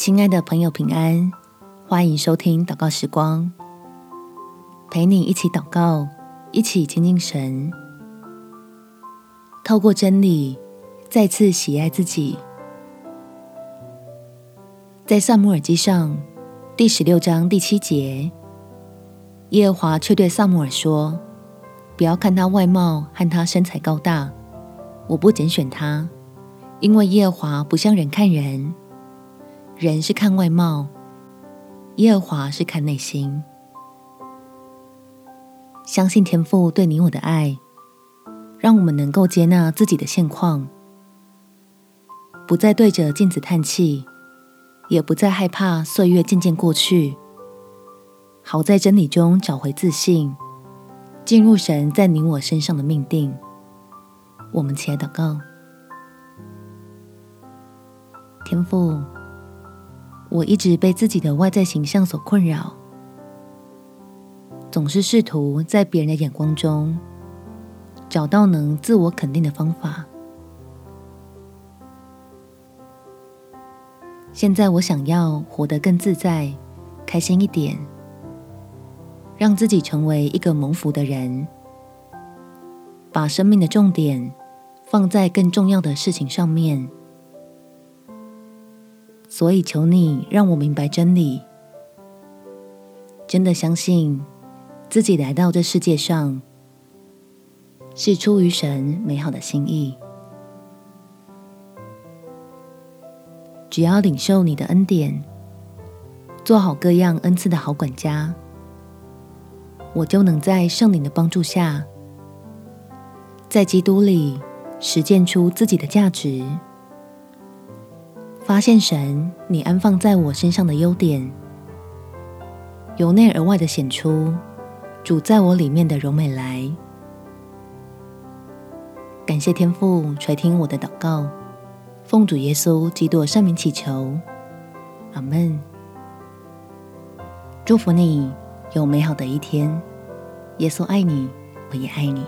亲爱的朋友，平安！欢迎收听祷告时光，陪你一起祷告，一起亲近神，透过真理再次喜爱自己。在撒母耳记上第十六章第七节，耶和华却对撒母耳说：“不要看他外貌和他身材高大，我不拣选他，因为耶和华不像人看人。”人是看外貌，耶和华是看内心。相信天父对你我的爱，让我们能够接纳自己的现况，不再对着镜子叹气，也不再害怕岁月渐渐过去，好在真理中找回自信，进入神在你我身上的命定。我们起来祷告，天父。我一直被自己的外在形象所困扰，总是试图在别人的眼光中找到能自我肯定的方法。现在我想要活得更自在、开心一点，让自己成为一个蒙福的人，把生命的重点放在更重要的事情上面。所以，求你让我明白真理，真的相信自己来到这世界上是出于神美好的心意。只要领受你的恩典，做好各样恩赐的好管家，我就能在圣灵的帮助下，在基督里实践出自己的价值。发现神，你安放在我身上的优点，由内而外的显出主在我里面的荣美来。感谢天父垂听我的祷告，奉主耶稣基督圣名祈求，阿门。祝福你有美好的一天，耶稣爱你，我也爱你。